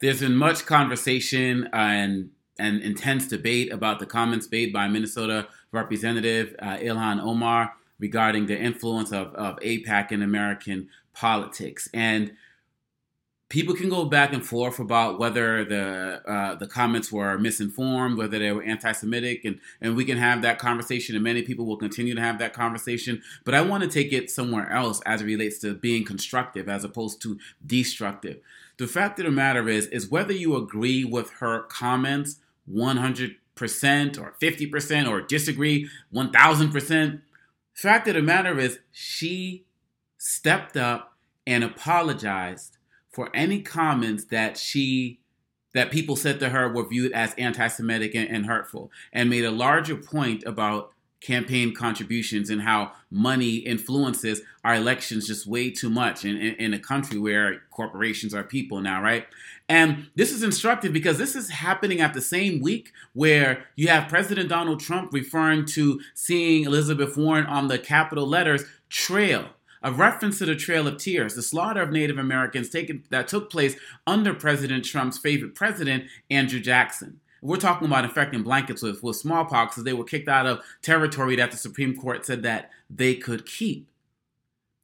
there's been much conversation and and intense debate about the comments made by Minnesota Representative uh, Ilhan Omar regarding the influence of, of AIPAC in American politics. And people can go back and forth about whether the uh, the comments were misinformed, whether they were anti-Semitic, and and we can have that conversation, and many people will continue to have that conversation. But I want to take it somewhere else as it relates to being constructive as opposed to destructive. The fact of the matter is, is whether you agree with her comments 100% or 50% or disagree 1000%, the fact of the matter is she stepped up and apologized for any comments that she that people said to her were viewed as anti-Semitic and, and, hurtful, and made a larger point about campaign contributions and how money influences our elections just way too much in, in, in, a country where corporations are people now, right? And this is instructive because this is happening at the same week where you have President Donald Trump referring to seeing Elizabeth Warren on the capital letters trail a reference to the Trail of Tears, the slaughter of Native Americans taken, that took place under President Trump's favorite president, Andrew Jackson. We're talking about infecting blankets with, with smallpox as they were kicked out of territory that the Supreme Court said that they could keep.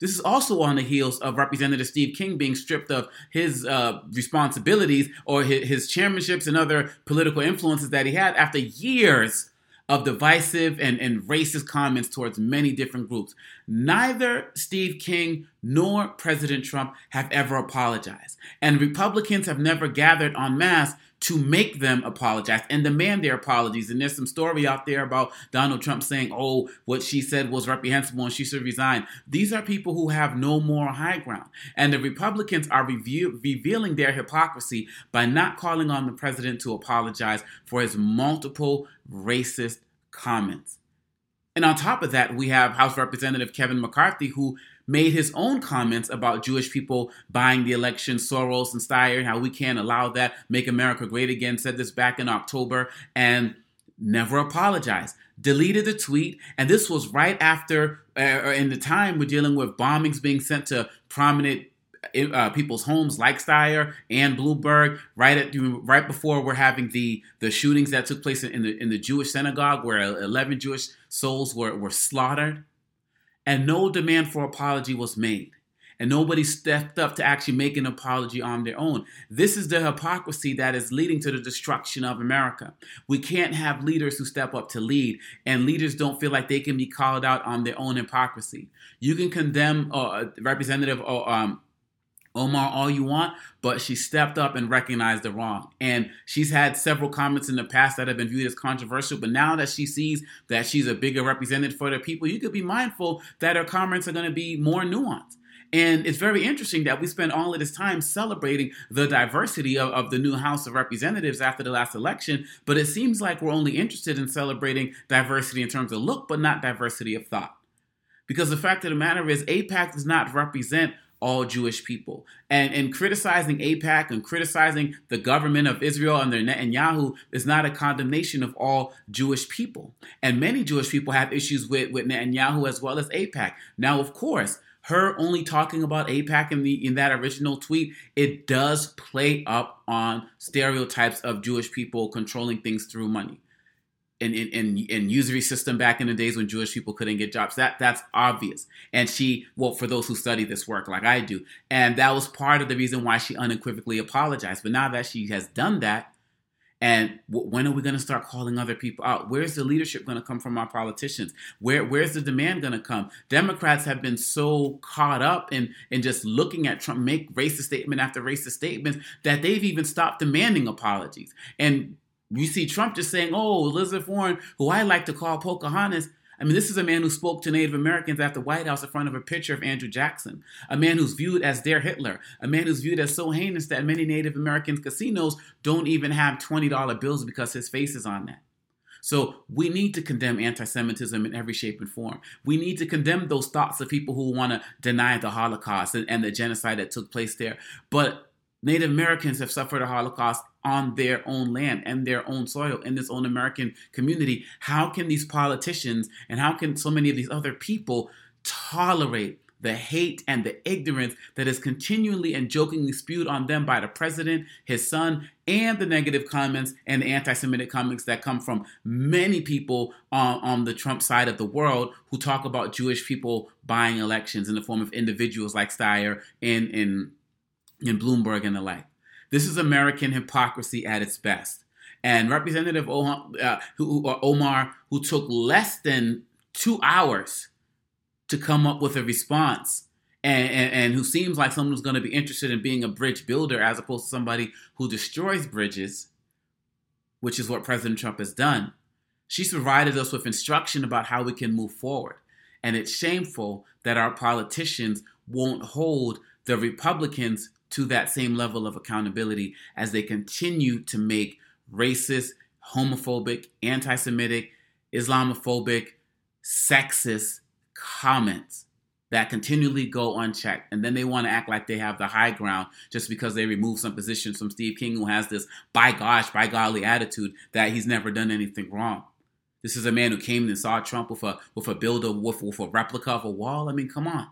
This is also on the heels of Representative Steve King being stripped of his uh, responsibilities or his, his chairmanships and other political influences that he had after years of divisive and, and racist comments towards many different groups. Neither Steve King nor President Trump have ever apologized. And Republicans have never gathered en masse to make them apologize and demand their apologies. And there's some story out there about Donald Trump saying, oh, what she said was reprehensible and she should resign. These are people who have no moral high ground. And the Republicans are review- revealing their hypocrisy by not calling on the president to apologize for his multiple racist comments. And on top of that, we have House Representative Kevin McCarthy, who made his own comments about Jewish people buying the election, Soros and Steyer, and how we can't allow that, make America great again, said this back in October, and never apologized. Deleted the tweet, and this was right after, uh, in the time we're dealing with bombings being sent to prominent uh, people's homes like Steyer and Bloomberg right at right before we're having the the shootings that took place in the in the Jewish synagogue where 11 Jewish souls were were slaughtered and no demand for apology was made. And nobody stepped up to actually make an apology on their own. This is the hypocrisy that is leading to the destruction of America. We can't have leaders who step up to lead, and leaders don't feel like they can be called out on their own hypocrisy. You can condemn uh, Representative uh, um, Omar all you want, but she stepped up and recognized the wrong. And she's had several comments in the past that have been viewed as controversial, but now that she sees that she's a bigger representative for the people, you could be mindful that her comments are going to be more nuanced. And it's very interesting that we spend all of this time celebrating the diversity of, of, the new House of Representatives after the last election, but it seems like we're only interested in celebrating diversity in terms of look, but not diversity of thought. Because the fact of the matter is, AIPAC does not represent all Jewish people. And, and criticizing AIPAC and criticizing the government of Israel under Netanyahu is not a condemnation of all Jewish people. And many Jewish people have issues with, with Netanyahu as well as AIPAC. Now, of course, her only talking about AIPAC in the in that original tweet, it does play up on stereotypes of Jewish people controlling things through money in, in, in, usury system back in the days when Jewish people couldn't get jobs. That that's obvious. And she, well, for those who study this work like I do, and that was part of the reason why she unequivocally apologized. But now that she has done that, and w- when are we going to start calling other people out? Where's the leadership going to come from our politicians? Where where's the demand going to come? Democrats have been so caught up in in just looking at Trump make racist statement after racist statements that they've even stopped demanding apologies. And we see Trump just saying, oh, Elizabeth Warren, who I like to call Pocahontas. I mean, this is a man who spoke to Native Americans at the White House in front of a picture of Andrew Jackson, a man who's viewed as their Hitler, a man who's viewed as so heinous that many Native American casinos don't even have $20 bills because his face is on that. So we need to condemn anti Semitism in every shape and form. We need to condemn those thoughts of people who want to deny the Holocaust and, and the genocide that took place there. But Native Americans have suffered a Holocaust on their own land and their own soil in this own American community. How can these politicians and how can so many of these other people tolerate the hate and the ignorance that is continually and jokingly spewed on them by the president, his son, and the negative comments and the anti Semitic comments that come from many people on, on the Trump side of the world who talk about Jewish people buying elections in the form of individuals like Steyer and in, in Bloomberg and the like. This is American hypocrisy at its best. And Representative uh, Omar, who took less than two hours to come up with a response and, and, and who seems like someone who's going to be interested in being a bridge builder as opposed to somebody who destroys bridges, which is what President Trump has done. She's provided us with instruction about how we can move forward. And it's shameful that our politicians won't hold the Republicans to that same level of accountability as they continue to make racist, homophobic, anti Semitic, Islamophobic, sexist comments that continually go unchecked. And then they want to act like they have the high ground just because they remove some positions from Steve King, who has this by gosh, by golly attitude that he's never done anything wrong. This is a man who came and saw Trump with a with a builder with, with a replica of a wall. I mean, come on.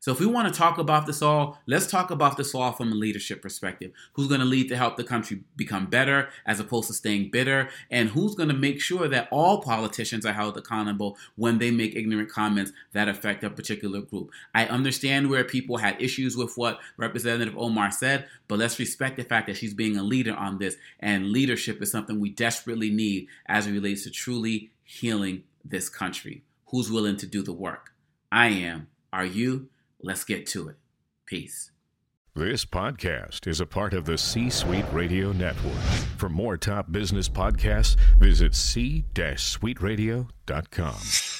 So if we want to talk about this all, let's talk about this all from a leadership perspective. Who's going to lead to help the country become better as opposed to staying bitter? And who's going to make sure that all politicians are held accountable when they make ignorant comments that affect a particular group? I understand where people had issues with what Representative Omar said, but let's respect the fact that she's being a leader on this. And leadership is something we desperately need as it relates to truly healing this country. Who's willing to do the work? I am. Are you? Let's get to it. Peace. This podcast is a part of the C Suite Radio Network. For more top business podcasts, visit c-suiteradio.com.